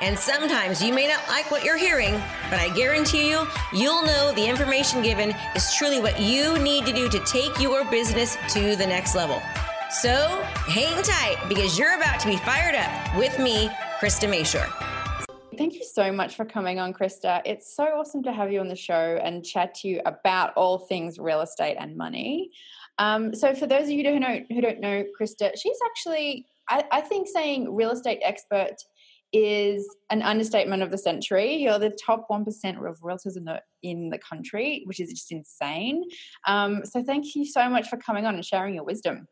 And sometimes you may not like what you're hearing, but I guarantee you, you'll know the information given is truly what you need to do to take your business to the next level. So hang tight because you're about to be fired up with me, Krista Mashore. Thank you so much for coming on, Krista. It's so awesome to have you on the show and chat to you about all things real estate and money. Um, so, for those of you who don't know, who don't know Krista, she's actually I, I think saying real estate expert is an understatement of the century. You're the top 1% of realtors in the, in the country, which is just insane. Um, so thank you so much for coming on and sharing your wisdom.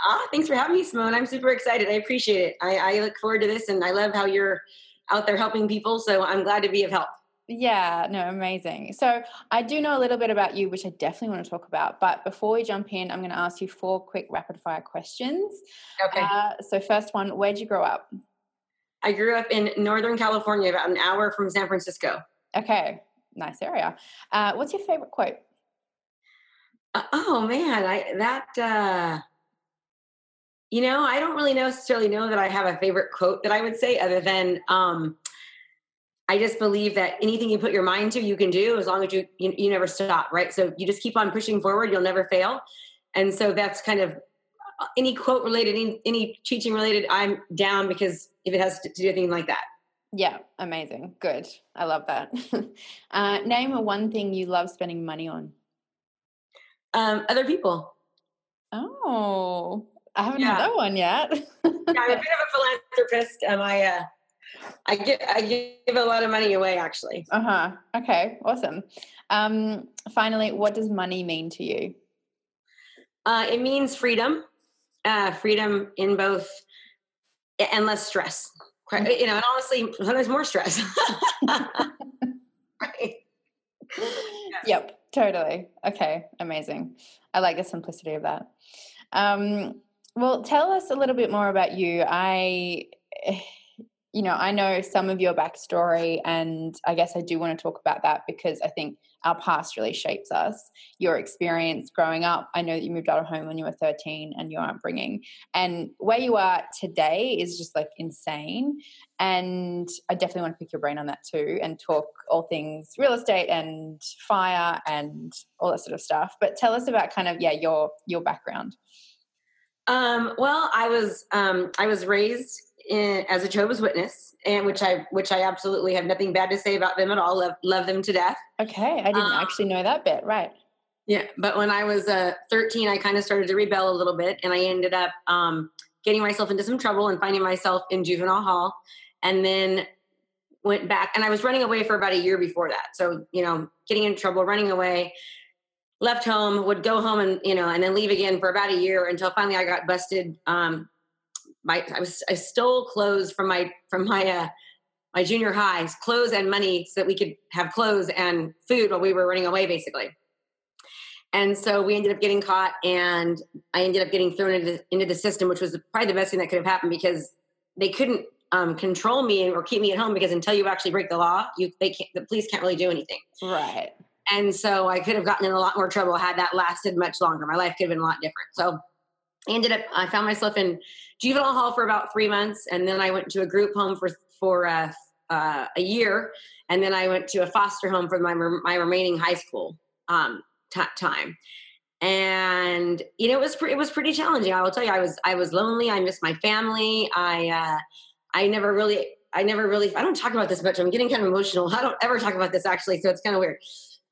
Ah, thanks for having me, Simone. I'm super excited. I appreciate it. I, I look forward to this and I love how you're out there helping people. So I'm glad to be of help. Yeah, no, amazing. So I do know a little bit about you, which I definitely want to talk about. But before we jump in, I'm going to ask you four quick rapid fire questions. Okay. Uh, so first one, where'd you grow up? I grew up in Northern California, about an hour from San Francisco. Okay, nice area. Uh, what's your favorite quote? Uh, oh man, I that uh, you know I don't really necessarily know that I have a favorite quote that I would say other than um, I just believe that anything you put your mind to, you can do as long as you, you you never stop, right? So you just keep on pushing forward, you'll never fail. And so that's kind of any quote related, any, any teaching related, I'm down because if it has to do anything like that. Yeah, amazing. Good. I love that. uh, name a one thing you love spending money on. Um, other people. Oh, I haven't yeah. had that one yet. yeah, I'm a bit of a philanthropist. Um, I, uh, I give I give a lot of money away, actually. Uh huh. Okay, awesome. Um, finally, what does money mean to you? Uh, it means freedom, uh, freedom in both and less stress. You know, and honestly, sometimes more stress. right. Yep, totally. Okay, amazing. I like the simplicity of that. Um, well, tell us a little bit more about you. I you know, I know some of your backstory, and I guess I do want to talk about that because I think our past really shapes us. Your experience growing up, I know that you moved out of home when you were 13 and your upbringing, and where you are today is just like insane. And I definitely want to pick your brain on that too and talk all things real estate and fire and all that sort of stuff. But tell us about kind of, yeah, your your background. Um, well, I was um, I was raised in, as a Jehovah's Witness, and which I which I absolutely have nothing bad to say about them at all. Love love them to death. Okay, I didn't um, actually know that bit. Right. Yeah, but when I was uh, 13, I kind of started to rebel a little bit, and I ended up um, getting myself into some trouble and finding myself in juvenile hall, and then went back. And I was running away for about a year before that. So you know, getting in trouble, running away, left home, would go home and you know, and then leave again for about a year until finally I got busted. Um, my I was I stole clothes from my from my uh, my junior highs, clothes and money, so that we could have clothes and food while we were running away, basically. And so we ended up getting caught, and I ended up getting thrown into, into the system, which was probably the best thing that could have happened because they couldn't um, control me or keep me at home because until you actually break the law, you they can't the police can't really do anything. Right. And so I could have gotten in a lot more trouble had that lasted much longer. My life could have been a lot different. So I ended up I found myself in juvenile hall for about three months, and then I went to a group home for for uh, uh, a year, and then I went to a foster home for my my remaining high school um, t- time. And you know, it was pre- it was pretty challenging. I will tell you, I was I was lonely. I missed my family. I uh, I never really I never really I don't talk about this much. I'm getting kind of emotional. I don't ever talk about this actually, so it's kind of weird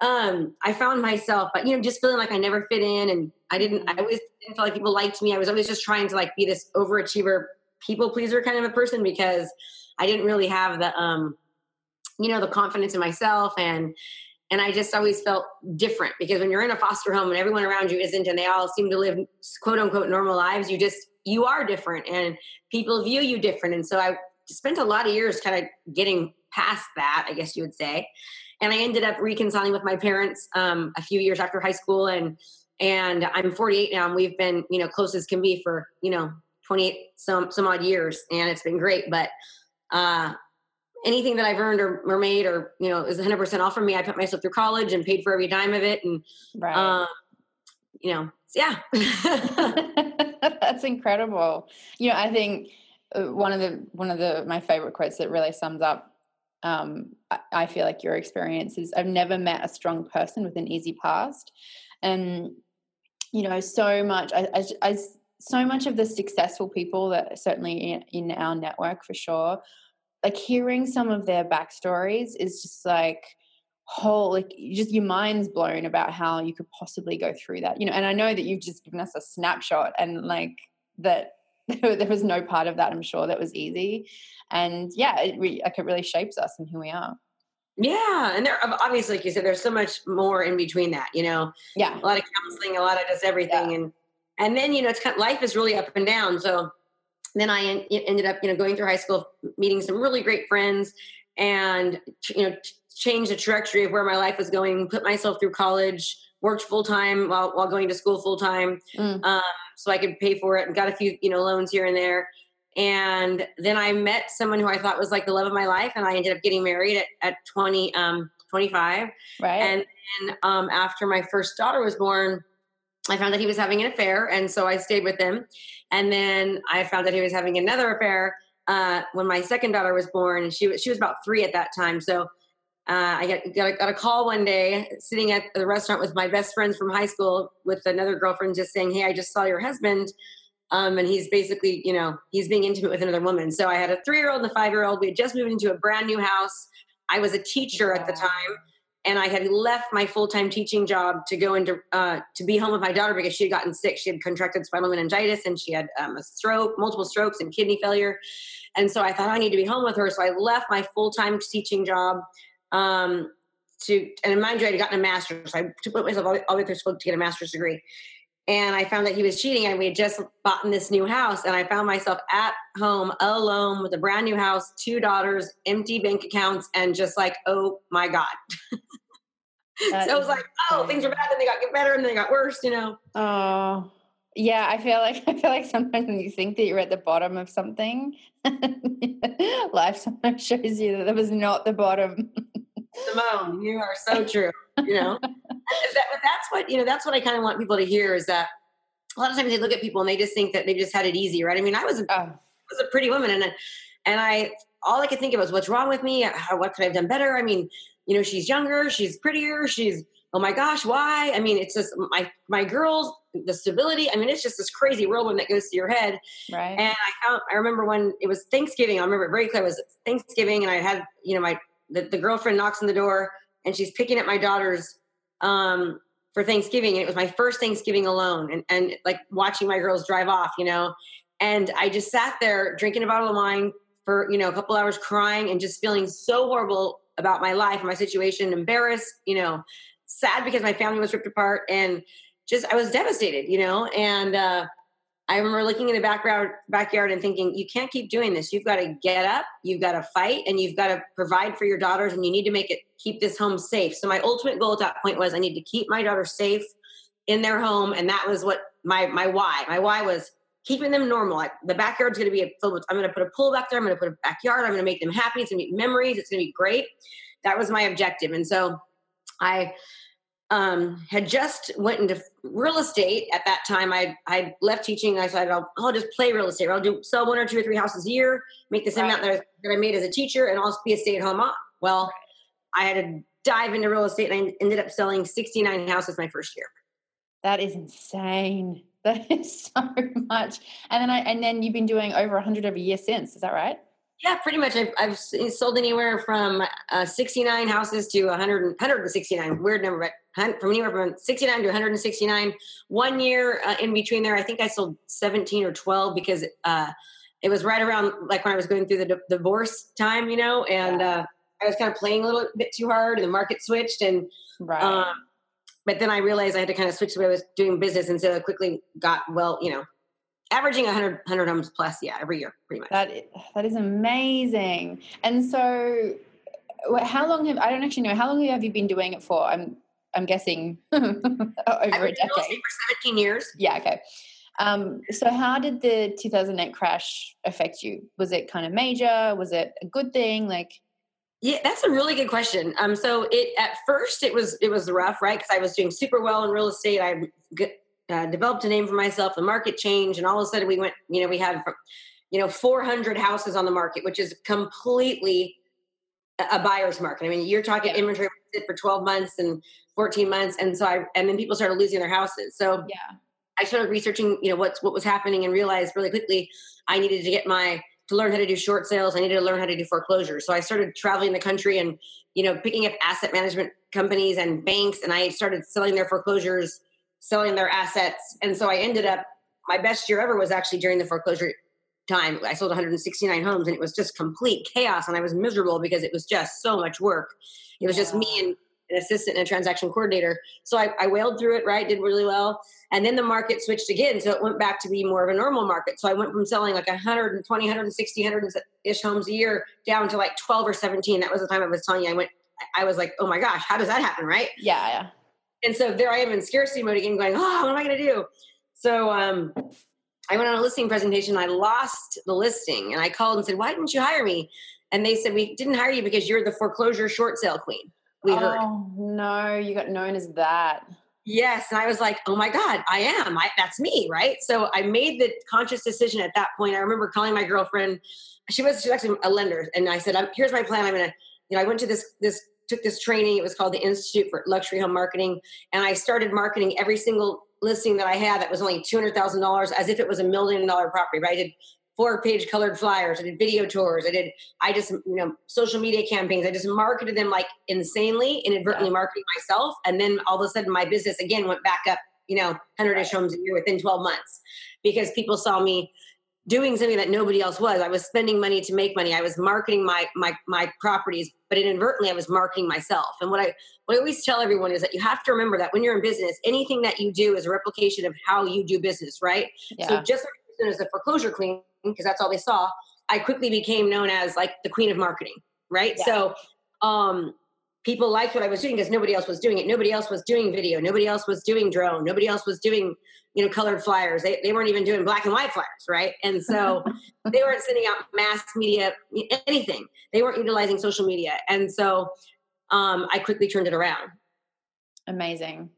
um, I found myself, but you know, just feeling like I never fit in, and I didn't. I always didn't feel like people liked me. I was always just trying to like be this overachiever, people pleaser kind of a person because I didn't really have the, um, you know, the confidence in myself, and and I just always felt different because when you're in a foster home and everyone around you isn't, and they all seem to live quote unquote normal lives, you just you are different, and people view you different, and so I spent a lot of years kind of getting past that, I guess you would say. And I ended up reconciling with my parents um, a few years after high school, and and I'm 48 now, and we've been you know close as can be for you know 28 some some odd years, and it's been great. But uh, anything that I've earned or, or made or you know is 100 percent off from me. I put myself through college and paid for every dime of it, and right. Um, you know, yeah. That's incredible. You know, I think uh, one of the one of the my favorite quotes that really sums up um, I feel like your experience is I've never met a strong person with an easy past, and you know, so much. I, I, I so much of the successful people that certainly in, in our network for sure, like hearing some of their backstories is just like whole like just your mind's blown about how you could possibly go through that you know and i know that you've just given us a snapshot and like that there was no part of that i'm sure that was easy and yeah it re- like it really shapes us and who we are yeah and there obviously like you said there's so much more in between that you know yeah a lot of counseling a lot of just everything yeah. and and then you know it's kind of, life is really up and down so then i en- ended up you know going through high school meeting some really great friends and you know changed the trajectory of where my life was going, put myself through college, worked full time while, while going to school full time, mm. um, so I could pay for it, and got a few you know loans here and there. And then I met someone who I thought was like the love of my life, and I ended up getting married at, at 20, um, 25. Right. And then um, after my first daughter was born, I found that he was having an affair, and so I stayed with him. And then I found that he was having another affair uh, when my second daughter was born, and she was she was about three at that time. So uh, I got, got a, got, a, call one day sitting at the restaurant with my best friends from high school with another girlfriend just saying, Hey, I just saw your husband. Um, and he's basically, you know, he's being intimate with another woman. So I had a three year old and a five year old. We had just moved into a brand new house. I was a teacher at the time and I had left my full time teaching job to go into, uh, to be home with my daughter because she had gotten sick. She had contracted spinal meningitis and she had um, a stroke, multiple strokes and kidney failure. And so I thought I need to be home with her. So I left my full time teaching job um, to, and mind you, I had gotten a master's. So I put myself all, all the way through school to get a master's degree. And I found that he was cheating, and we had just bought in this new house. And I found myself at home alone with a brand new house, two daughters, empty bank accounts, and just like, oh my God. so it was like, oh, things are bad, and they got better, and then they got worse, you know. Oh, yeah. I feel like I feel like sometimes when you think that you're at the bottom of something, life sometimes shows you that that was not the bottom. Simone, you are so true. You know, that, that's what you know. That's what I kind of want people to hear is that a lot of times they look at people and they just think that they just had it easy, right? I mean, I was a, oh. was a pretty woman, and and I all I could think of was what's wrong with me. How, what could I have done better? I mean, you know, she's younger, she's prettier, she's oh my gosh, why? I mean, it's just my my girls, the stability. I mean, it's just this crazy whirlwind that goes through your head. Right. And I found, I remember when it was Thanksgiving. I remember it very clear. It was Thanksgiving, and I had you know my the, the girlfriend knocks on the door and she's picking up my daughter's um, for Thanksgiving. And it was my first Thanksgiving alone and, and like watching my girls drive off, you know. And I just sat there drinking a bottle of wine for, you know, a couple hours crying and just feeling so horrible about my life my situation, embarrassed, you know, sad because my family was ripped apart and just I was devastated, you know. And uh I remember looking in the background backyard and thinking, you can't keep doing this. You've got to get up, you've got to fight, and you've got to provide for your daughters, and you need to make it keep this home safe. So my ultimate goal at that point was I need to keep my daughters safe in their home, and that was what my my why. My why was keeping them normal. Like the backyard's going to be filled with. I'm going to put a pool back there. I'm going to put a backyard. I'm going to make them happy. It's going to be memories. It's going to be great. That was my objective, and so I um, had just went into real estate at that time. I I left teaching. I said I'll, I'll just play real estate. I'll do sell one or two or three houses a year, make the same right. amount that I, that I, made as a teacher, and I'll be a stay at home mom. Well, I had to dive into real estate, and I ended up selling 69 houses my first year. That is insane. That is so much. And then I and then you've been doing over 100 every year since. Is that right? Yeah, pretty much. I've, I've sold anywhere from uh, 69 houses to 100, 169. Weird number, but from anywhere from 69 to 169. One year uh, in between there, I think I sold 17 or 12 because uh, it was right around like when I was going through the d- divorce time, you know, and yeah. Uh, I was kind of playing a little bit too hard, and the market switched, and right. Um, but then I realized I had to kind of switch the way I was doing business, and so I quickly got well, you know, averaging 100, 100 homes plus, yeah, every year, pretty much. That that is amazing. And so, how long have I don't actually know how long have you been doing it for? I'm I'm guessing over a decade. For 17 years. Yeah. Okay. Um, so, how did the 2008 crash affect you? Was it kind of major? Was it a good thing? Like, yeah, that's a really good question. Um, so it at first it was it was rough, right? Because I was doing super well in real estate. I uh, developed a name for myself. The market changed, and all of a sudden we went. You know, we had you know 400 houses on the market, which is completely a buyer's market. I mean, you're talking yeah. inventory for 12 months and 14 months, and so I and then people started losing their houses. So yeah, I started researching, you know, what's what was happening, and realized really quickly I needed to get my to learn how to do short sales. I needed to learn how to do foreclosures. So I started traveling the country and, you know, picking up asset management companies and banks, and I started selling their foreclosures, selling their assets. And so I ended up, my best year ever was actually during the foreclosure time. I sold 169 homes and it was just complete chaos. And I was miserable because it was just so much work. It was just me and an assistant and a transaction coordinator. So I, I wailed through it, right? Did really well. And then the market switched again. So it went back to be more of a normal market. So I went from selling like 120, 160, 100 ish homes a year down to like 12 or 17. That was the time I was telling you. I went, I was like, oh my gosh, how does that happen, right? Yeah, yeah. And so there I am in scarcity mode again, going, oh, what am I going to do? So um, I went on a listing presentation. I lost the listing and I called and said, why didn't you hire me? And they said, we didn't hire you because you're the foreclosure short sale queen we oh, heard. Oh no, you got known as that. Yes, and I was like, "Oh my god, I am. I, that's me, right?" So I made the conscious decision at that point. I remember calling my girlfriend. She was she's actually a lender, and I said, "Here's my plan. I'm gonna, you know, I went to this this took this training. It was called the Institute for Luxury Home Marketing, and I started marketing every single listing that I had that was only two hundred thousand dollars as if it was a million dollar property. Right? I did four page colored flyers. I did video tours. I did, I just, you know, social media campaigns. I just marketed them like insanely, inadvertently marketing myself. And then all of a sudden my business again went back up, you know, 100 ish homes a year within 12 months because people saw me doing something that nobody else was. I was spending money to make money. I was marketing my my my properties, but inadvertently I was marketing myself. And what I what I always tell everyone is that you have to remember that when you're in business, anything that you do is a replication of how you do business, right? Yeah. So just as a foreclosure queen, because that's all they saw, I quickly became known as like the queen of marketing, right? Yeah. So um, people liked what I was doing because nobody else was doing it. Nobody else was doing video. Nobody else was doing drone. Nobody else was doing, you know, colored flyers. They, they weren't even doing black and white flyers, right? And so they weren't sending out mass media, anything. They weren't utilizing social media. And so um, I quickly turned it around. Amazing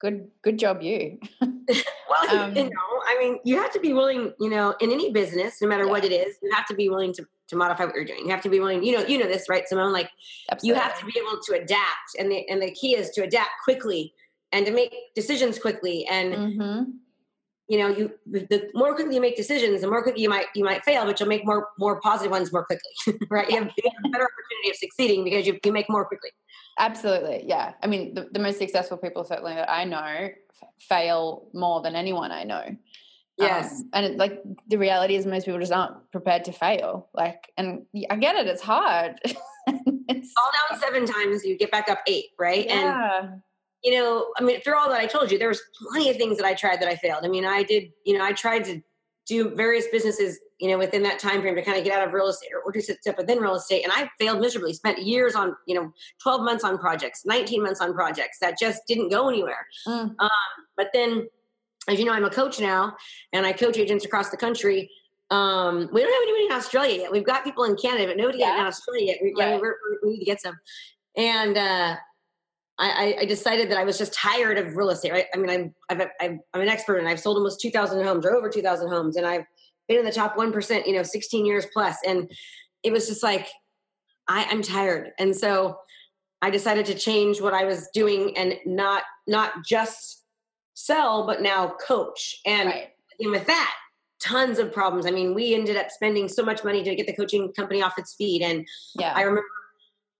good good job you well um, you know i mean you have to be willing you know in any business no matter yeah. what it is you have to be willing to to modify what you're doing you have to be willing you know you know this right simone like Absolutely. you have to be able to adapt and the and the key is to adapt quickly and to make decisions quickly and mm-hmm. you know you the more quickly you make decisions the more quickly you might you might fail but you'll make more more positive ones more quickly right you, have, you have a better opportunity of succeeding because you, you make more quickly Absolutely. Yeah. I mean, the, the most successful people, certainly that I know, f- fail more than anyone I know. Yes. Um, and it, like the reality is, most people just aren't prepared to fail. Like, and I get it, it's hard. it's, Fall down seven times, you get back up eight, right? Yeah. And, you know, I mean, through all that I told you, there was plenty of things that I tried that I failed. I mean, I did, you know, I tried to do various businesses you know, within that time frame to kind of get out of real estate or, or do step within real estate. And I failed miserably, spent years on, you know, 12 months on projects, 19 months on projects that just didn't go anywhere. Mm. Um, but then, as you know, I'm a coach now and I coach agents across the country. Um, we don't have anybody in Australia yet. We've got people in Canada, but nobody yeah. in Australia yet. We, yeah, we we need to get some. And, uh, I, I, decided that I was just tired of real estate. Right? I mean, I'm, I've, I'm, I'm an expert and I've sold almost 2,000 homes or over 2,000 homes, and I've been in the top 1%, you know, 16 years plus. And it was just like, I, I'm tired. And so I decided to change what I was doing and not, not just sell, but now coach. And, right. with that, tons of problems. I mean, we ended up spending so much money to get the coaching company off its feet. And yeah. I remember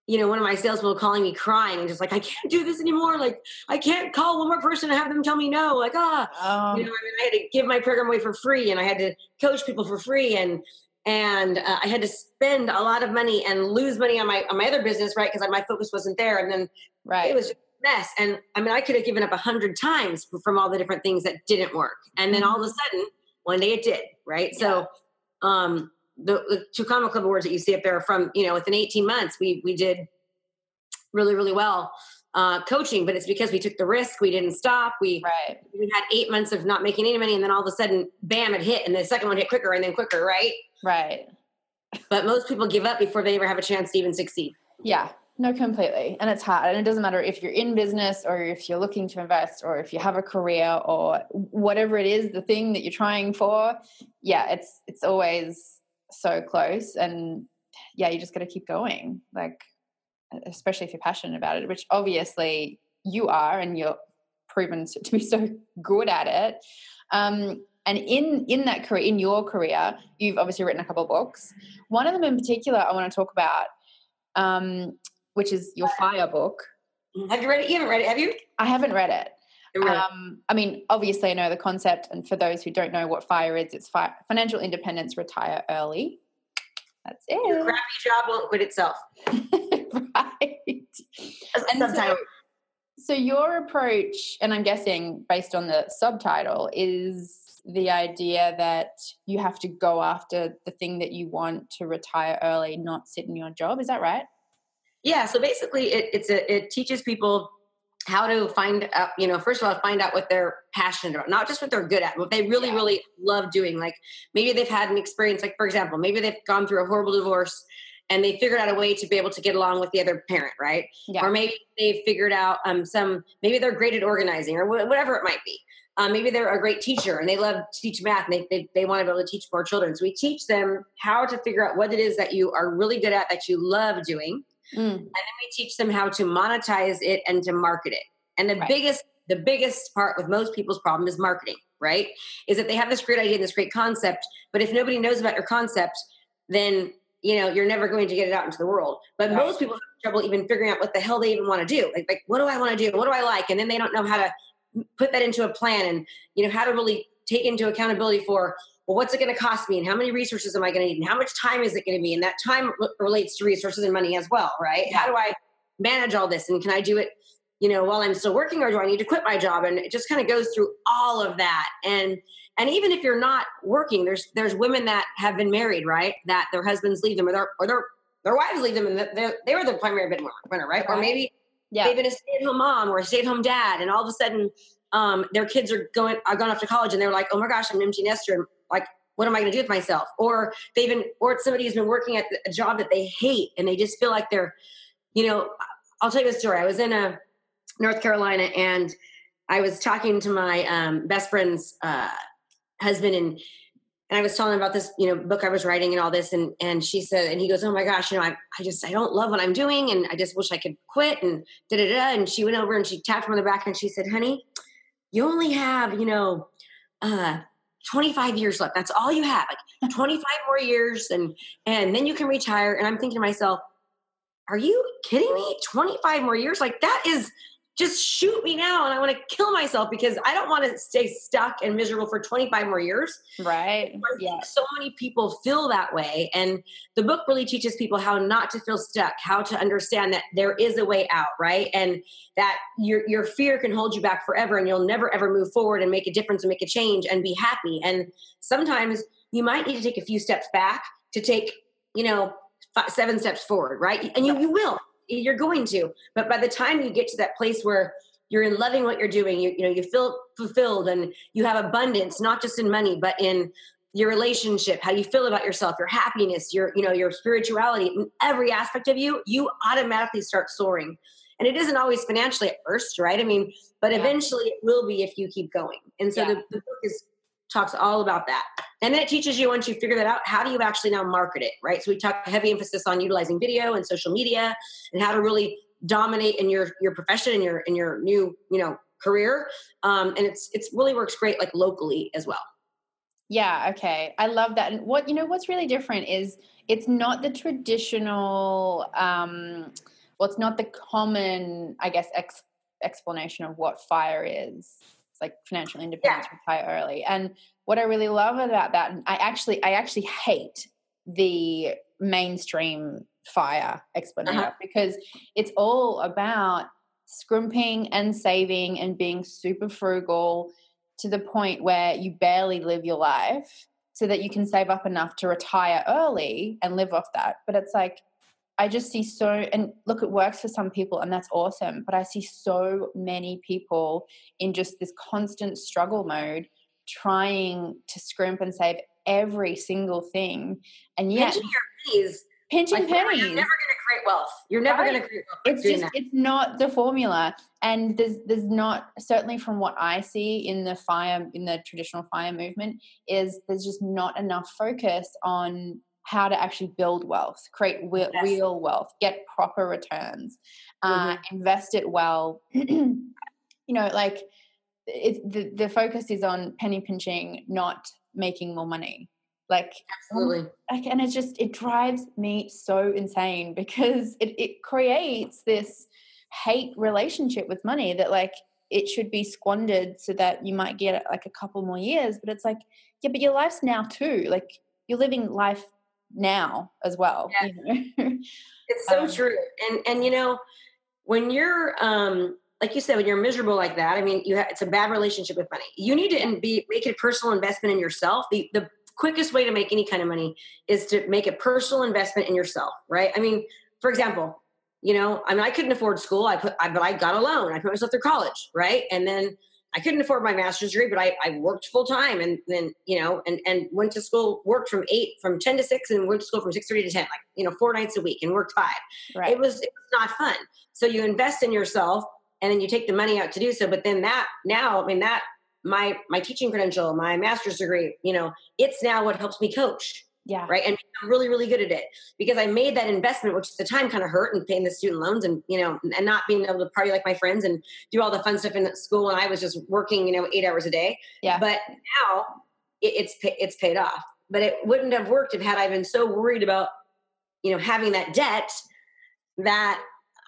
you know, one of my salespeople calling me crying and just like, I can't do this anymore. Like, I can't call one more person and have them tell me no. Like, ah, oh. you know, I mean, I had to give my program away for free and I had to coach people for free and, and uh, I had to spend a lot of money and lose money on my, on my other business, right? Cause my focus wasn't there. And then right. it was just mess. And I mean, I could have given up a hundred times from all the different things that didn't work. And then all of a sudden One day it did, right? Yeah. So, um, the, the two comma club awards that you see up there from you know within 18 months we we did really really well uh, coaching but it's because we took the risk we didn't stop we right. we had eight months of not making any money and then all of a sudden bam it hit and the second one hit quicker and then quicker right right but most people give up before they ever have a chance to even succeed yeah no completely. And it's hard. And it doesn't matter if you're in business or if you're looking to invest or if you have a career or whatever it is the thing that you're trying for yeah it's it's always so close. And yeah you just got to keep going like especially if you're passionate about it which obviously you are and you're proven to be so good at it. Um, and in in that career in your career you've obviously written a couple books. One of them in particular i want to talk about um, which is your fire book have you read it you haven't read it have you i haven't read it um, I mean, obviously, I know the concept, and for those who don't know what FIRE is, it's fi- financial independence, retire early. That's it. Your crappy job won't quit itself. right. And so, so, your approach, and I'm guessing based on the subtitle, is the idea that you have to go after the thing that you want to retire early, not sit in your job. Is that right? Yeah. So basically, it, it's a, it teaches people how to find out, you know, first of all, find out what they're passionate about, not just what they're good at, what they really, yeah. really love doing. Like maybe they've had an experience, like for example, maybe they've gone through a horrible divorce and they figured out a way to be able to get along with the other parent, right? Yeah. Or maybe they've figured out um, some, maybe they're great at organizing or wh- whatever it might be. Um, maybe they're a great teacher and they love to teach math and they, they, they want to be able to teach more children. So we teach them how to figure out what it is that you are really good at, that you love doing Mm. And then we teach them how to monetize it and to market it. And the right. biggest the biggest part with most people's problem is marketing, right? Is that they have this great idea and this great concept, but if nobody knows about your concept, then you know you're never going to get it out into the world. But right. most people have trouble even figuring out what the hell they even want to do. Like, like what do I want to do? What do I like? And then they don't know how to put that into a plan and you know how to really take into accountability for well, what's it going to cost me and how many resources am I going to need and how much time is it going to be? And that time relates to resources and money as well, right? Yeah. How do I manage all this and can I do it, you know, while I'm still working or do I need to quit my job? And it just kind of goes through all of that. And and even if you're not working, there's there's women that have been married, right? That their husbands leave them or their or their their wives leave them and they were the primary breadwinner, right? right? Or maybe yeah. they've been a stay-at-home mom or a stay-at-home dad, and all of a sudden um, their kids are going are going off to college and they're like, oh my gosh, I'm empty nester and like what am I going to do with myself? Or they've been, or somebody who's been working at a job that they hate and they just feel like they're, you know, I'll tell you a story. I was in a North Carolina and I was talking to my um, best friend's uh, husband and and I was telling him about this, you know, book I was writing and all this, and and she said, and he goes, "Oh my gosh, you know, I, I just I don't love what I'm doing, and I just wish I could quit." And da da da. And she went over and she tapped him on the back and she said, "Honey, you only have, you know, uh, 25 years left. That's all you have. Like 25 more years and and then you can retire. And I'm thinking to myself, are you kidding me? 25 more years? Like that is just shoot me now and I want to kill myself because I don't want to stay stuck and miserable for 25 more years. Right. yeah. So many people feel that way. And the book really teaches people how not to feel stuck, how to understand that there is a way out, right? And that your your fear can hold you back forever and you'll never ever move forward and make a difference and make a change and be happy. And sometimes you might need to take a few steps back to take, you know, five, seven steps forward, right? And you, you will you're going to but by the time you get to that place where you're in loving what you're doing you, you know you feel fulfilled and you have abundance not just in money but in your relationship how you feel about yourself your happiness your you know your spirituality in every aspect of you you automatically start soaring and it isn't always financially at first right i mean but yeah. eventually it will be if you keep going and so yeah. the, the book is talks all about that. And then it teaches you once you figure that out, how do you actually now market it, right? So we talk heavy emphasis on utilizing video and social media and how to really dominate in your your profession and your in your new you know career. Um, and it's it's really works great like locally as well. Yeah. Okay. I love that. And what you know, what's really different is it's not the traditional. Um, well, it's not the common, I guess, ex- explanation of what fire is like financial independence, yeah. retire early. And what I really love about that, and I actually, I actually hate the mainstream fire explanation uh-huh. because it's all about scrimping and saving and being super frugal to the point where you barely live your life so that you can save up enough to retire early and live off that. But it's like, I just see so, and look, it works for some people and that's awesome. But I see so many people in just this constant struggle mode trying to scrimp and save every single thing. And yet, pinching your pennies. Pinching like, pennies. You're never going to create wealth. You're never right? going to create wealth. It's just, that. it's not the formula. And there's, there's not, certainly from what I see in the fire, in the traditional fire movement, is there's just not enough focus on how to actually build wealth, create real, yes. real wealth, get proper returns, uh, mm-hmm. invest it well. you know, like it, the the focus is on penny pinching, not making more money. Like absolutely, like, and it just it drives me so insane because it it creates this hate relationship with money that like it should be squandered so that you might get like a couple more years but it's like yeah but your life's now too like you're living life now as well. Yeah. You know? it's so um, true. And and you know, when you're um like you said, when you're miserable like that, I mean, you have, it's a bad relationship with money. You need to be make a personal investment in yourself. The the quickest way to make any kind of money is to make a personal investment in yourself, right? I mean, for example, you know, I mean, I couldn't afford school. I put, I, but I got a loan. I put myself through college, right? And then I couldn't afford my master's degree, but I, I worked full time and then, you know, and, and went to school, worked from eight, from 10 to six and went to school from six thirty to 10, like, you know, four nights a week and worked five. Right. It was, it was not fun. So you invest in yourself and then you take the money out to do so. But then that now, I mean, that my, my teaching credential, my master's degree, you know, it's now what helps me coach yeah. Right. And I'm really, really good at it because I made that investment, which at the time kind of hurt and paying the student loans and, you know, and not being able to party like my friends and do all the fun stuff in school. And I was just working, you know, eight hours a day. Yeah. But now it, it's, it's paid off, but it wouldn't have worked if had I been so worried about, you know, having that debt that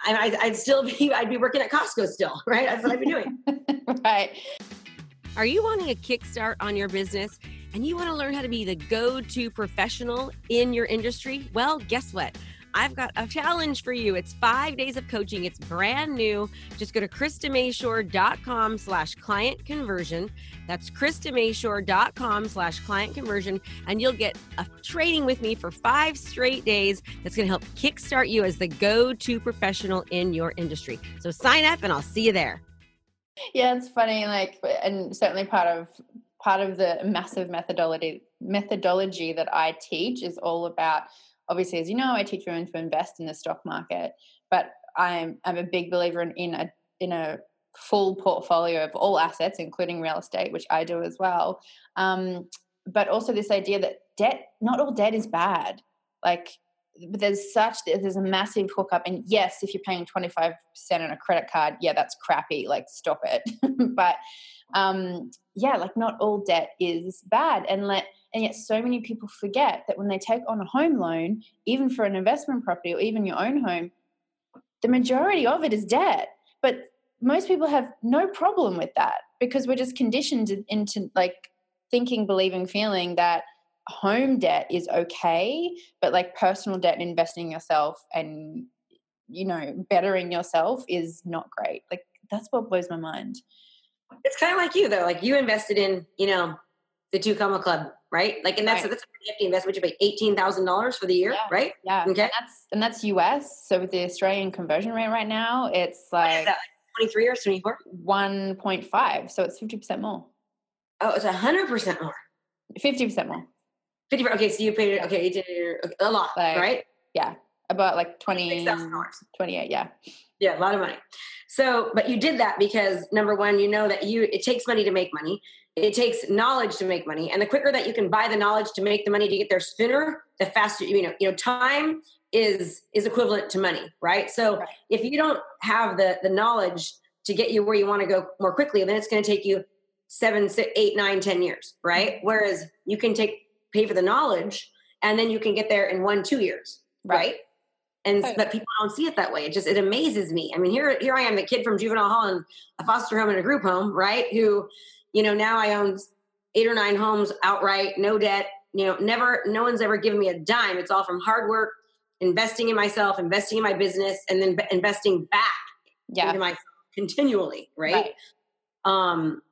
I, I'd still be, I'd be working at Costco still. Right. That's what I'd be doing. right. Are you wanting a kickstart on your business? And you want to learn how to be the go to professional in your industry, well, guess what? I've got a challenge for you. It's five days of coaching. It's brand new. Just go to KristaMashore.com slash client conversion. That's KristaMashore.com slash client conversion. And you'll get a training with me for five straight days that's going to help kickstart you as the go-to professional in your industry. So sign up and I'll see you there. Yeah, it's funny. Like, and certainly part of part of the massive methodology methodology that I teach is all about obviously as you know I teach women to invest in the stock market but I'm I'm a big believer in, in a in a full portfolio of all assets including real estate which I do as well. Um, but also this idea that debt not all debt is bad. Like there's such there's a massive hookup and yes if you're paying 25% on a credit card yeah that's crappy like stop it but um, yeah, like not all debt is bad. And let and yet so many people forget that when they take on a home loan, even for an investment property or even your own home, the majority of it is debt. But most people have no problem with that because we're just conditioned into like thinking, believing, feeling that home debt is okay, but like personal debt, investing in yourself and you know, bettering yourself is not great. Like that's what blows my mind. It's kind of like you though. Like you invested in, you know, the two comma club, right? Like, and that's right. that's a hefty investment. You pay eighteen thousand dollars for the year, yeah. right? Yeah. Okay. And that's and that's US. So with the Australian conversion rate right now, it's like twenty three or twenty four. One point five. So it's fifty percent more. Oh, it's hundred percent more. Fifty percent more. Fifty. Okay, so you paid it, okay, you did a lot, like, right? Yeah, about like 20, 28, Yeah. Yeah, a lot of money. So, but you did that because number one, you know that you it takes money to make money. It takes knowledge to make money, and the quicker that you can buy the knowledge to make the money to get there sooner, the faster. You know, you know, time is is equivalent to money, right? So, right. if you don't have the the knowledge to get you where you want to go more quickly, then it's going to take you seven, six, eight, nine, ten years, right? Mm-hmm. Whereas you can take pay for the knowledge, and then you can get there in one, two years, right? right? and oh. but people don't see it that way it just it amazes me i mean here here i am the kid from juvenile hall and a foster home and a group home right who you know now i own eight or nine homes outright no debt you know never no one's ever given me a dime it's all from hard work investing in myself investing in my business and then b- investing back yeah. into myself continually right? right um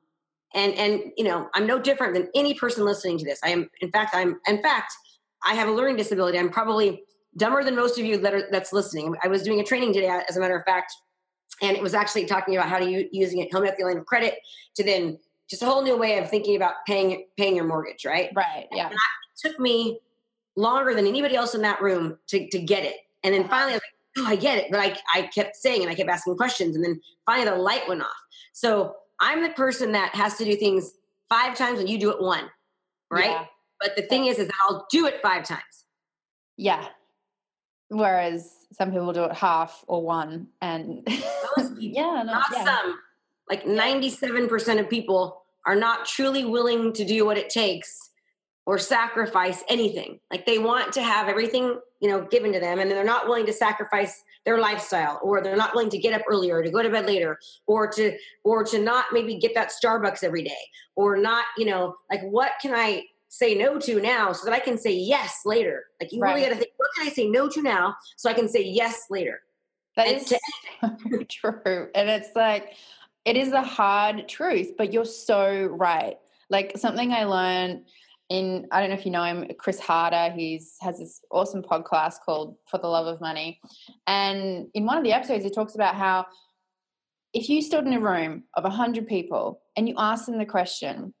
and and you know i'm no different than any person listening to this. I am in fact i'm in fact i have a learning disability. I'm probably dumber than most of you that are that's listening. I was doing a training today as a matter of fact and it was actually talking about how to use using it home the line of credit to then just a whole new way of thinking about paying paying your mortgage right? Right yeah. And it took me longer than anybody else in that room to, to get it. And then uh-huh. finally i was like oh i get it but I, I kept saying and i kept asking questions and then finally the light went off. So I'm the person that has to do things five times and you do it one, right? Yeah. But the thing is, is that I'll do it five times. Yeah. Whereas some people do it half or one, and yeah, not yeah. some. Like ninety-seven percent of people are not truly willing to do what it takes or sacrifice anything. Like they want to have everything, you know, given to them, and they're not willing to sacrifice their lifestyle or they're not willing to get up earlier to go to bed later or to or to not maybe get that starbucks every day or not you know like what can i say no to now so that i can say yes later like you right. really got to think what can i say no to now so i can say yes later that and is to- true and it's like it is a hard truth but you're so right like something i learned in I don't know if you know him, Chris Harder. He's has this awesome podcast called For the Love of Money, and in one of the episodes, he talks about how if you stood in a room of a hundred people and you asked them the question,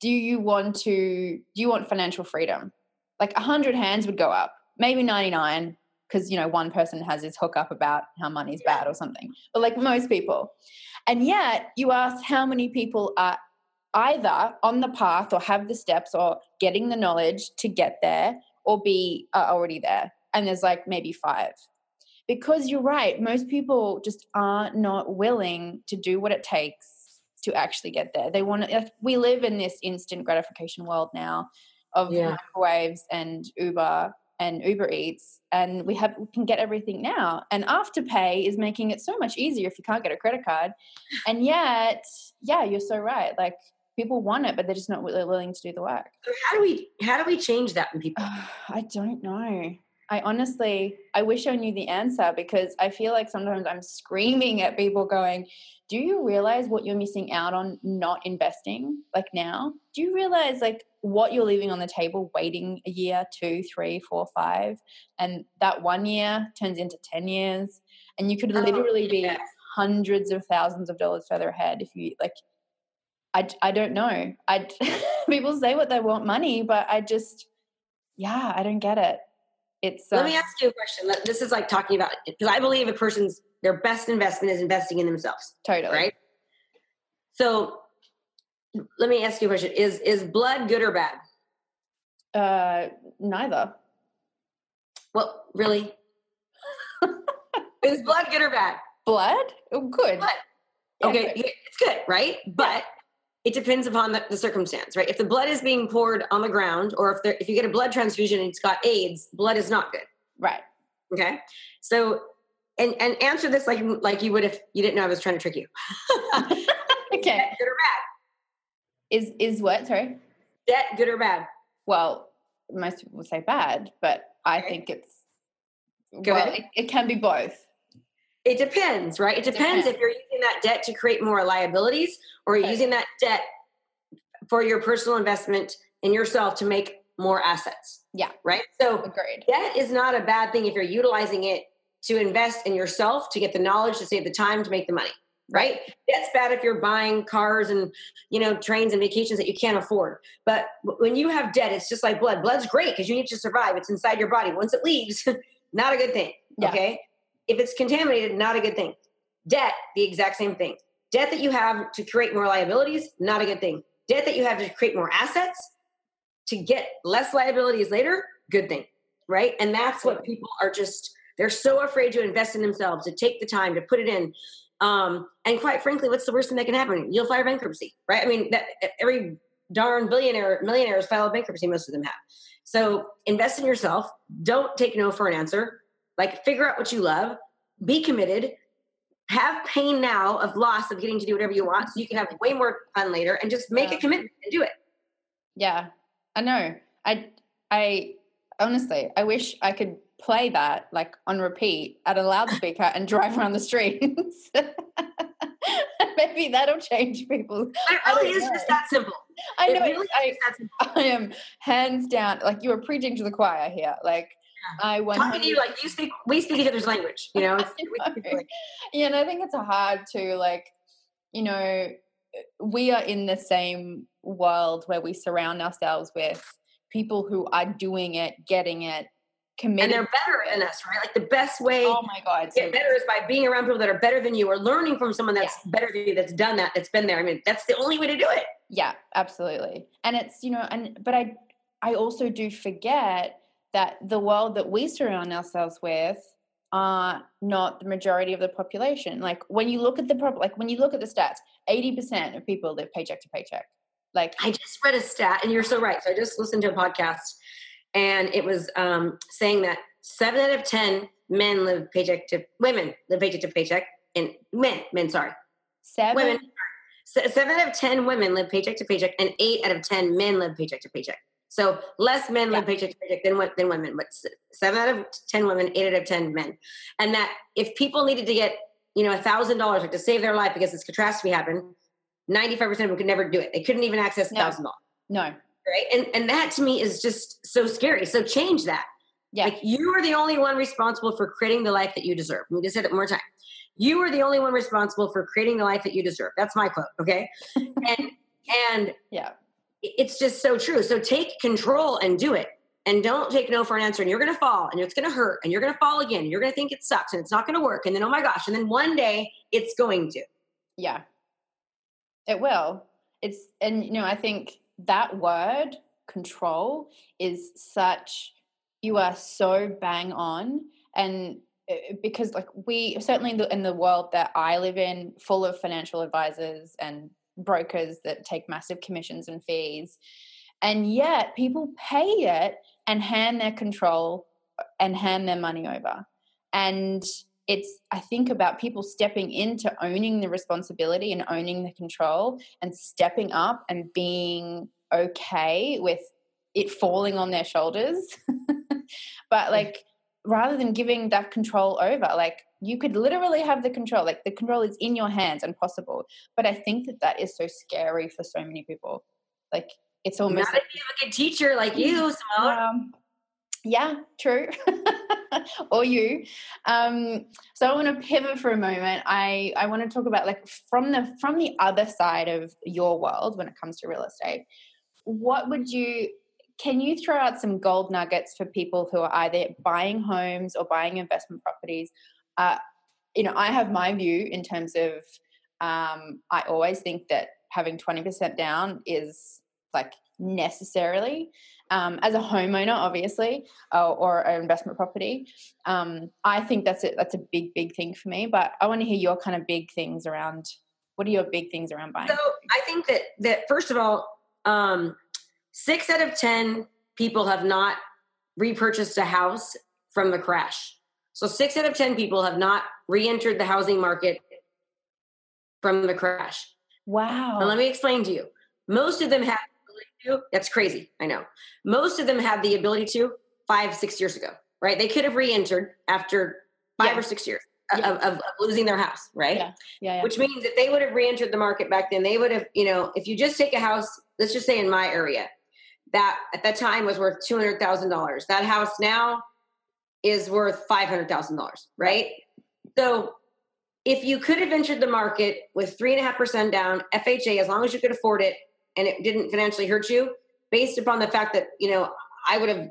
"Do you want to? Do you want financial freedom?" Like a hundred hands would go up, maybe ninety nine, because you know one person has his hook up about how money's bad or something. But like most people, and yet you ask how many people are either on the path or have the steps or getting the knowledge to get there or be already there. And there's like maybe five. Because you're right, most people just are not willing to do what it takes to actually get there. They want to, we live in this instant gratification world now of yeah. microwaves and Uber and Uber Eats, and we have we can get everything now. And Afterpay is making it so much easier if you can't get a credit card. And yet, yeah, you're so right. Like people want it but they're just not willing to do the work. So how do we how do we change that in people i don't know. I honestly i wish i knew the answer because i feel like sometimes i'm screaming at people going do you realize what you're missing out on not investing like now? Do you realize like what you're leaving on the table waiting a year two three four five and that one year turns into 10 years? And you could oh, literally oh, yeah. be hundreds of thousands of dollars further ahead if you like I, I don't know. I people say what they want money, but I just yeah, I don't get it. It's Let me um ask you a question. This is like talking about because I believe a person's their best investment is investing in themselves. Totally. Right? So let me ask you a question. Is is blood good or bad? Uh neither. Well, really? is blood good or bad? Blood? Oh, good. Blood. Okay, yeah. it's good, right? But it depends upon the, the, circumstance, right? If the blood is being poured on the ground, or if there, if you get a blood transfusion and it's got AIDS, blood is not good. Right. Okay. So, and and answer this like like you would if you didn't know I was trying to trick you. okay. good or bad? Is is what? Sorry. Debt good or bad? Well, most people would say bad, but I okay. think it's Go well, it, it, can be both. It depends, right? It depends, depends, if you're using that debt to create more liabilities or okay. using that debt for your personal investment in yourself to make more assets. Yeah. Right? So Agreed. debt is not a bad thing if you're utilizing it to invest in yourself, to get the knowledge, to save the time, to make the money. Right? That's bad if you're buying cars and you know trains and vacations that you can't afford. But when you have debt, it's just like blood. Blood's great because you need to survive. It's inside your body. Once it leaves, not a good thing. Yeah. Okay. If it's contaminated, not a good thing. Debt, the exact same thing. Debt that you have to create more liabilities, not a good thing. Debt that you have to create more assets to get less liabilities later, good thing. Right. And that's what people are just, they're so afraid to invest in themselves, to take the time to put it in. Um, and quite frankly, what's the worst thing that can happen? You'll file bankruptcy, right? I mean, that every darn billionaire, millionaires file bankruptcy, most of them have. So invest in yourself. Don't take no for an answer. Like figure out what you love, be committed, have pain now of loss of getting to do whatever you want so you can have way more fun later and just make yeah. a commitment and do it. Yeah. I know. I I honestly, I wish I could play that like on repeat at a loudspeaker and drive around the streets. maybe that'll change people. It really is know. just that simple. I know. Really I, I, am hands down. Like you are preaching to the choir here. Like. I want talking to you like you speak. We speak each other's language. You know. know. yeah, and I think it's hard to like, you know, we are in the same world where we surround ourselves with people who are doing it, getting it, committed. And they're better than us, right? Like the best way oh my God, to get better is by being around people that are better than you or learning from someone that's yeah. better than you, that's done that, that's been there. I mean, that's the only way to do it. Yeah, absolutely. And it's, you know, and but I I also do forget that the world that we surround ourselves with are not the majority of the population. Like when you look at the prop, like when you look at the stats, eighty percent of people live paycheck to paycheck. Like I just read a stat, and you're so right. So I just listened to a podcast, and it was um, saying that seven out of ten men live paycheck to women live paycheck to paycheck, and men, men, sorry, seven women. Seven out of ten women live paycheck to paycheck, and eight out of ten men live paycheck to paycheck. So less men yeah. live paycheck to paycheck than than women, but seven out of ten women, eight out of ten men, and that if people needed to get you know a thousand dollars to save their life because this catastrophe happened, ninety five percent of them could never do it. They couldn't even access a thousand dollars. No, right? And and that to me is just so scary. So change that. Yeah, like you are the only one responsible for creating the life that you deserve. Let me just say it one more time. You are the only one responsible for creating the life that you deserve. That's my quote. Okay, and and yeah it's just so true. So take control and do it. And don't take no for an answer. And you're going to fall and it's going to hurt and you're going to fall again. You're going to think it sucks and it's not going to work. And then, oh my gosh. And then one day it's going to. Yeah. It will. It's, and, you know, I think that word, control, is such, you are so bang on. And eh, because like we certainly in the, in the world that i live in full of financial advisors and brokers that take massive commissions and fees. And yet people pay it and hand their control uh, and hand their money over. And it's, I think, about people stepping into owning the responsibility and owning the control and stepping up and being okay with it falling on their shoulders. but like, rather than giving that control over, like you could literally have the control like the control is in your hands and possible but i think that that is so scary for so many people. Like it's almost not like, if you have a good teacher like you Simone. Um, yeah true. Or you. Um so i want to pivot for a moment. I i want to talk about like from the from the other side of your world when it comes to real estate what would you can you throw out some gold nuggets for people who are either buying homes or buying investment properties uh, you know, I have my view in terms of um, I always think that having 20% down is like necessarily um, as a homeowner, obviously, uh, or an investment property. Um, I think that's a, that's a big, big thing for me. But I want to hear your kind of big things around. What are your big things around buying? So I think that that first of all, um, six out of ten people have not repurchased a house from the crash. So six out of 10 people have not re entered the housing market from the crash. Wow. Now, let me explain to you. Most of them have to. That's crazy. I know. Most of them had the ability to five, six years ago, right? They could have re entered after five yeah. or six years. Yeah. Of, of, of, losing their house, right? Yeah. Yeah, yeah. Which means if they would have re-entered the market back then, they would have, you know, if you just take a house, let's just say in my area, that at that time was worth two hundred thousand dollars. That house now is worth $500,000, right? So if you could have entered the market with three and a half percent down, FHA, as long as you could afford it and it didn't financially hurt you, based upon the fact that, you know, I would have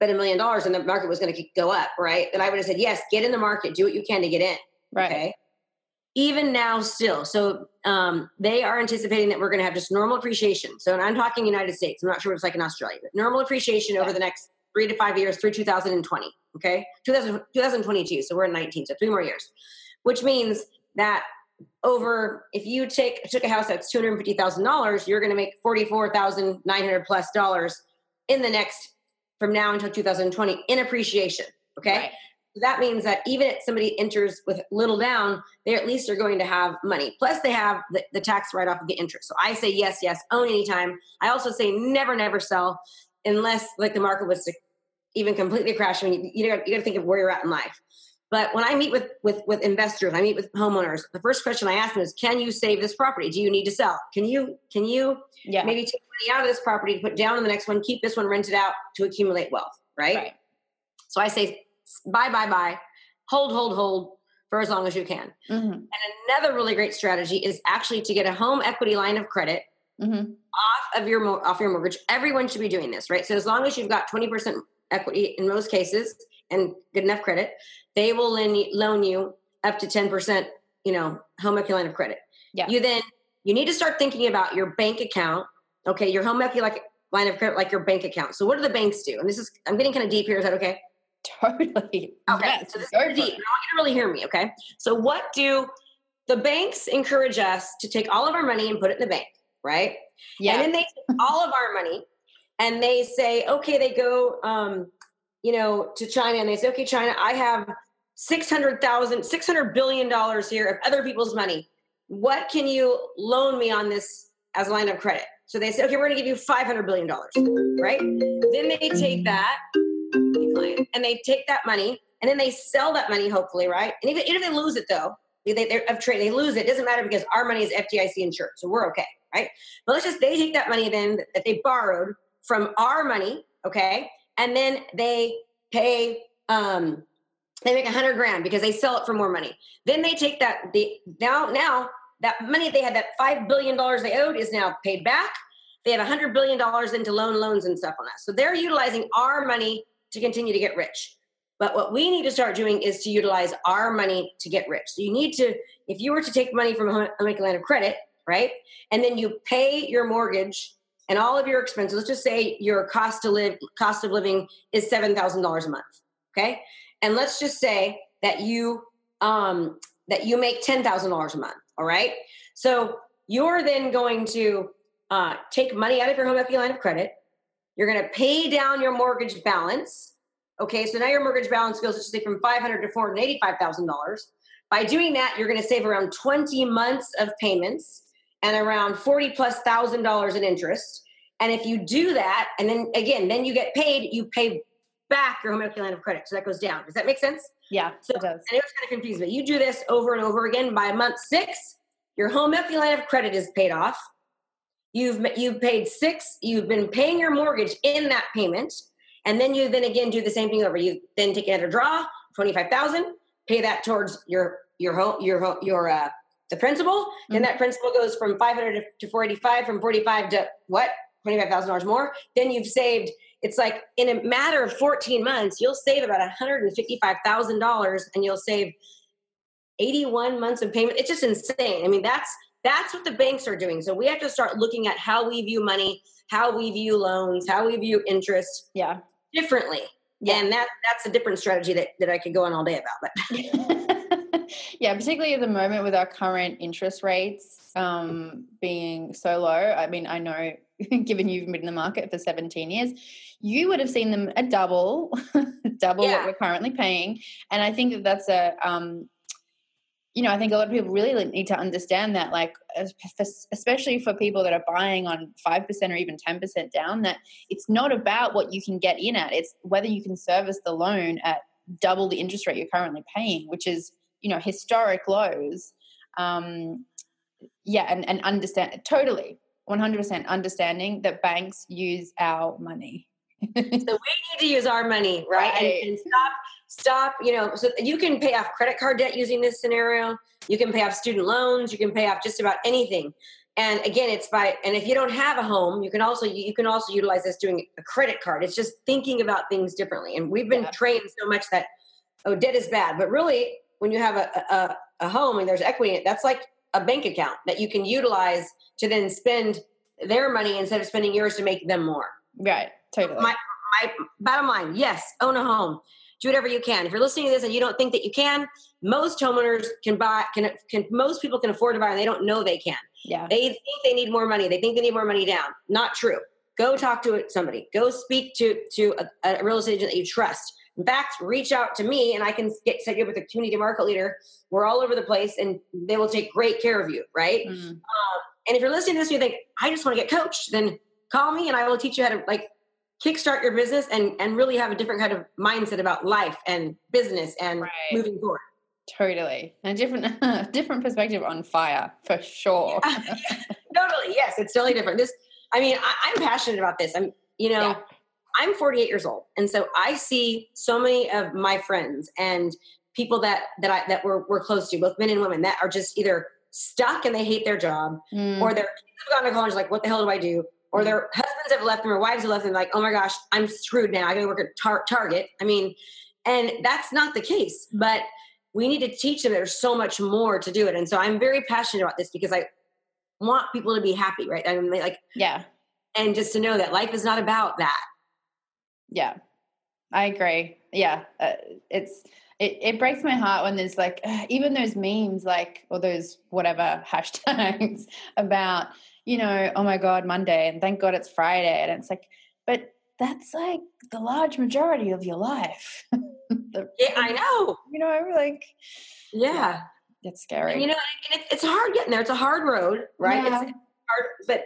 bet a million dollars and the market was going to go up, right? Then I would have said, yes, get in the market, do what you can to get in. Right. Okay. Even now, still. So um, they are anticipating that we're going to have just normal appreciation. So, and I'm talking United States. I'm not sure what it's like in Australia, but normal appreciation yeah. over the next three to five years through 2020. Okay, 2000, 2022. So we're in 19, so three more years, which means that over if you take took a house that's two hundred fifty thousand dollars, you're going to make forty four thousand nine hundred plus dollars in the next from now until 2020 in appreciation. Okay. Right. That means that even if somebody enters with little down, they at least are going to have money. Plus, they have the, the tax write off of the interest. So I say yes, yes, own anytime. I also say never, never sell unless like the market was to even completely crash. I mean, you, you got to think of where you're at in life. But when I meet with with with investors, I meet with homeowners. The first question I ask them is, "Can you save this property? Do you need to sell? Can you can you yeah. maybe take money out of this property to put down in the next one, keep this one rented out to accumulate wealth?" Right. right. So I say, "Buy, buy, buy, hold, hold, hold." For as long as you can. Mm-hmm. And another really great strategy is actually to get a home equity line of credit mm-hmm. off of your off your mortgage. Everyone should be doing this, right? So as long as you've got twenty percent equity in most cases and good enough credit, they will loan you up to 10%, you know, home equity line of credit. Yeah. You then, you need to start thinking about your bank account. Okay. Your home equity like, line of credit, like your bank account. So what do the banks do? And this is, I'm getting kind of deep here. Is that okay? Totally. Okay. Yes, so this is deep. I want you to really hear me. Okay. So what do the banks encourage us to take all of our money and put it in the bank, right? Yeah. And then they take all of our money and they say, okay, they go, um, you know, to China and they say, okay, China, I have 600,000, $600 billion here of other people's money. What can you loan me on this as a line of credit? So they say, okay, we're going to give you $500 billion, right? Then they take that and they take that money and then they sell that money, hopefully, right? And even, even if they lose it though, they, they, of trade, they lose it. it. Doesn't matter because our money is FDIC insured. So we're okay, right? But let's just, they take that money then that they borrowed from our money, okay? and then they pay um they make a hundred grand because they sell it for more money. Then they take that the now now that money they had that five billion dollars they owed is now paid back. They have a hundred billion dollars into loan loans and stuff on us so they're utilizing our money to continue to get rich. But what we need to start doing is to utilize our money to get rich. So you need to if you were to take money from a line of credit right and then you pay your mortgage and all of your expenses, let's just say your cost to live cost of living is seven thousand dollars a month. Okay. And let's just say that you um that you make ten thousand dollars a month. All right. So you're then going to uh, take money out of your home equity line of credit. You're going to pay down your mortgage balance. Okay, so now your mortgage balance goes, let's say, from five hundred to four hundred eighty-five thousand dollars. By doing that, you're going to save around twenty months of payments and around 40 plus thousand dollars in interest. And if you do that, and then again, then you get paid, you pay back your home equity line of credit. So that goes down. Does that make sense? Yeah, so, it does. And it was kind of confused, but you do this over and over again. By month six, your home equity line of credit is paid off. You've you've paid six. You've been paying your mortgage in that payment, and then you then again do the same thing over. You then take another draw, twenty five thousand, pay that towards your your home your your uh, the principal. Mm-hmm. Then that principal goes from 500 to 485, from 45 to what? $25,000 more. Then you've saved, it's like in a matter of 14 months, you'll save about $155,000 and you'll save 81 months of payment. It's just insane. I mean, that's that's what the banks are doing. So we have to start looking at how we view money, how we view loans, how we view interest. Yeah. Differently. Yeah. And that that's a different strategy that, that I could go on all day about. But yeah, particularly at the moment with our current interest rates um, being so low. I mean, I know, given you've been in the market for 17 years, you would have seen them a double, double yeah. what we're currently paying. And I think that that's a, um, you know, I think a lot of people really need to understand that, like, especially for people that are buying on 5% or even 10% down, that it's not about what you can get in at, it's whether you can service the loan at double the interest rate you're currently paying, which is you know historic lows um yeah and, and understand totally 100% understanding that banks use our money. So we need to use our money right, right. And, and, stop stop you know so you can pay off credit card debt using this scenario. You can pay off student loans. You can pay off just about anything. And again it's by and if you don't have a home you can also you can also utilize this doing a credit card. It's just thinking about things differently. And we've been yeah. trained so much that oh debt is bad. But really when you have a, a, a home and there's equity in it, that's like a bank account that you can utilize to then spend their money instead of spending yours to make them more. Right. Totally. My, my bottom line, yes, own a home. Do whatever you can. If you're listening to this and you don't think that you can, most homeowners can buy can can most people can afford to buy and they don't know they can. Yeah. They think they need more money. They think they need more money down. Not true. Go talk to somebody. Go speak to to a, a real estate agent that you trust. In fact, reach out to me and I can get set you up with a community market leader. We're all over the place and they will take great care of you, right? Mm-hmm. Um, and if you're listening to this and you think, I just want to get coached, then call me and I will teach you how to like kickstart your business and and really have a different kind of mindset about life and business and Right. moving forward. Totally. And a different different perspective on fire for sure. Totally, yes, it's totally different. This, I mean, I, I'm passionate about this. I'm, you know, Yeah. I'm 48 years old, and so I see so many of my friends and people that that I that we're we're close to, both men and women, that are just either stuck and they hate their job, Mm, or their kids have gone to college, like, what the hell do I do? Or Mm. their husbands have left them, or wives have left them, like, oh my gosh, I'm screwed now. I got to work at tar- Target. I mean, and that's not the case, but we need to teach them there's so much more to do it. And so I'm very passionate about this because I want people to be happy, right? I mean, like, yeah. and just to know that life is not about that. Yeah, I agree. Yeah, uh, it's it, it breaks my heart when there's like even those memes like or those whatever hashtags about you know oh my god Monday and thank God it's Friday and it's like but that's like the large majority of your life. the, Yeah, I know. you know I'm like Yeah. it's scary. And you know, and it, it's hard getting there. It's a hard road, right? Yeah. It's hard, but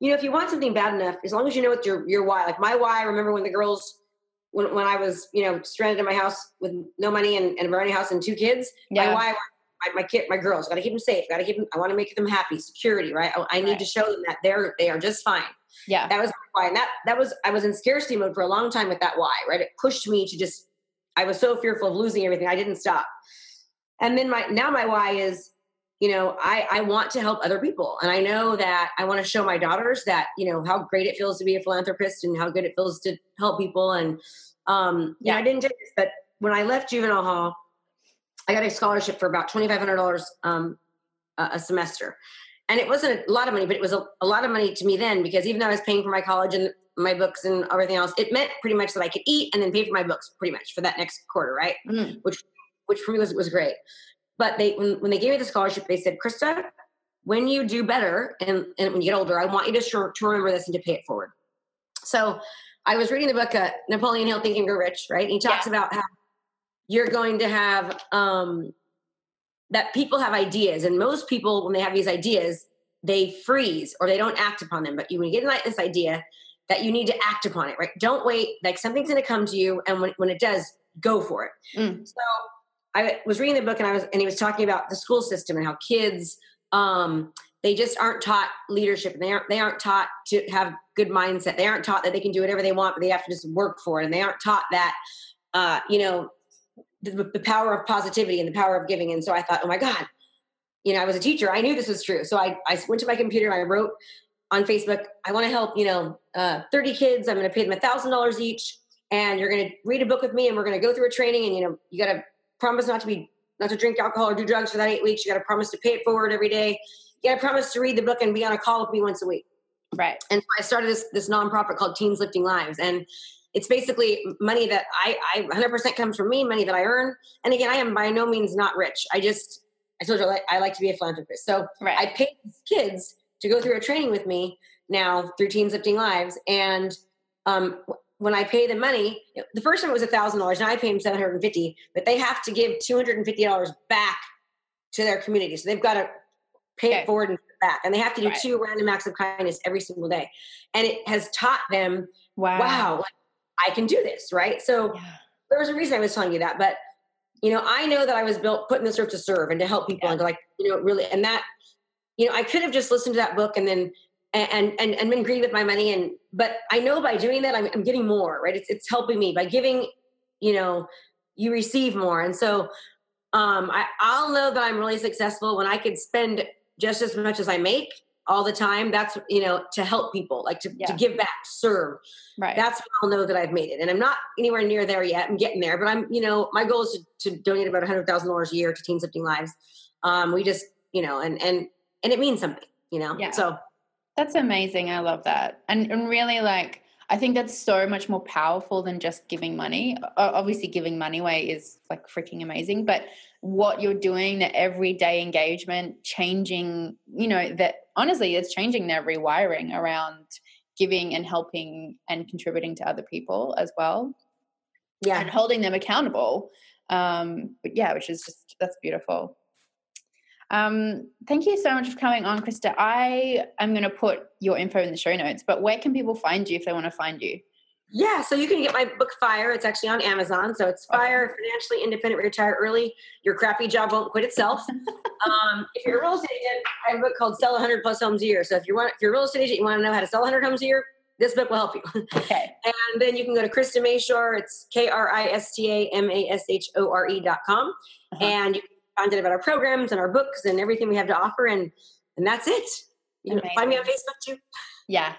you know, if you want something bad enough, as long as you know what your your why. Like my why, I remember when the girls, when when I was, you know, stranded in my house with no money and, and a burning house and two kids. My yeah, why, my, my kid, my girls, got to keep them safe. Got to keep them. I want to make them happy, security, right? I, I need Right. to show them that they're they are just fine. yeah, That was my why, and that that was I was in scarcity mode for a long time with that why, right? It pushed me to just. I was so fearful of losing everything, I didn't stop. And then my now my why is, you know, I I want to help other people, and I know that I want to show my daughters that you know how great it feels to be a philanthropist and how good it feels to help people. And um, yeah. I didn't do this, but when I left juvenile hall, I got a scholarship for about twenty five hundred dollars um, a a semester. And it wasn't a lot of money, but it was a, a lot of money to me then because even though I was paying for my college and my books and everything else, it meant pretty much that I could eat and then pay for my books pretty much for that next quarter, right? Mm, Which which for me was was great. But they when, when they gave me the scholarship, they said, Krista, when you do better and, and when you get older, I want you to, sure, to remember this and to pay it forward. So I was reading the book uh, Napoleon Hill Think and Grow Rich, right? And he talks about how you're going to have um, that people have ideas, and most people, when they have these ideas, they freeze or they don't act upon them. But you, when you get like this idea, that you need to act upon it, right? Don't wait. Like something's going to come to you, and when when it does, go for it. Mm. So I was reading the book, and I was, and he was talking about the school system and how kids, um, they just aren't taught leadership, and they aren't they aren't taught to have good mindset. They aren't taught that they can do whatever they want, but they have to just work for it, and they aren't taught that, uh, you know, the, the power of positivity and the power of giving. And so I thought, oh my God, you know, I was a teacher. I knew this was true. So I, I went to my computer. I wrote on Facebook, I want to help, you know, uh, 30 kids. I'm going to pay them a thousand dollars each. And you're going to read a book with me and we're going to go through a training. And, you know, you got to promise not to be, not to drink alcohol or do drugs for that eight weeks. You got to promise to pay it forward every day. You got to promise to read the book and be on a call with me once a week. right. And so I started this, this nonprofit called Teens Lifting Lives. And it's basically money that I, I 100% comes from me, money that I earn. And again, I am by no means not rich. I just, I told you I like, I like to be a philanthropist. So Right. I pay kids to go through a training with me now through Teens Lifting Lives. And um, when I pay them money, the first time it was a thousand dollars. and I pay them seven hundred and fifty, but they have to give two hundred and fifty dollars back to their community. So they've got to pay Okay. it forward and back, and they have to do Right. two random acts of kindness every single day. And it has taught them, wow. wow, like, I can do this, right? So Yeah. there was a reason I was telling you that, but you know, I know that I was built put in this earth to serve and to help people Yeah. and to like, you know, really, and that, you know, I could have just listened to that book and then and and and been greedy with my money and but I know by doing that I'm, I'm getting more, right? It's it's helping me by giving, you know, you receive more, and so um, I I'll know that I'm really successful when I could spend just as much as I make all the time. That's you know to help people, like to, Yeah. to give back, serve Right. that's when I'll know that I've made it. And I'm not anywhere near there yet. I'm getting there, but I'm, you know, my goal is to, to donate about a hundred thousand dollars a year to Teens Lifting Lives. Um, we just, you know, and and and it means something, you know. Yeah. So That's amazing. I love that. And and really like I think that's so much more powerful than just giving money. Obviously giving money away is like freaking amazing, but what you're doing, the everyday engagement, changing, you know, that honestly it's changing their rewiring around giving and helping and contributing to other people as well Yeah. and holding them accountable. Um, but yeah, which is just that's beautiful. Um, thank you so much for coming on, Krista. I am going to put your info in the show notes, but where can people find you if they want to find you? Yeah, so you can get my book Fire. It's actually on Amazon. So it's Fire, Financially Independent, Retire Early. Your crappy job won't quit itself. um, if you're a real estate agent, I have a book called Sell 100 Plus Homes a Year. So if you want, if you're a real estate agent, you want to know how to sell 100 homes a year, this book will help you. Okay. and then you can go to Krista Mashore. It's K R I S T A M A S H O R E dot com. Uh-huh. And you can find out about our programs and our books and everything we have to offer. And and that's it. You can find me on Facebook too. Yeah.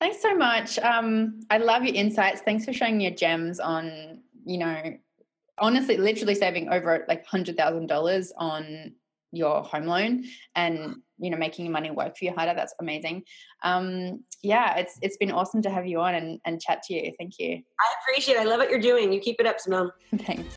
Thanks so much. Um, I love your insights. Thanks for sharing your gems on, you know, honestly, literally saving over like hundred thousand dollars on your home loan and you know making your money work for you harder that's amazing um yeah it's it's been awesome to have you on and, and chat to you thank you i appreciate it i love what you're doing you keep it up simone thanks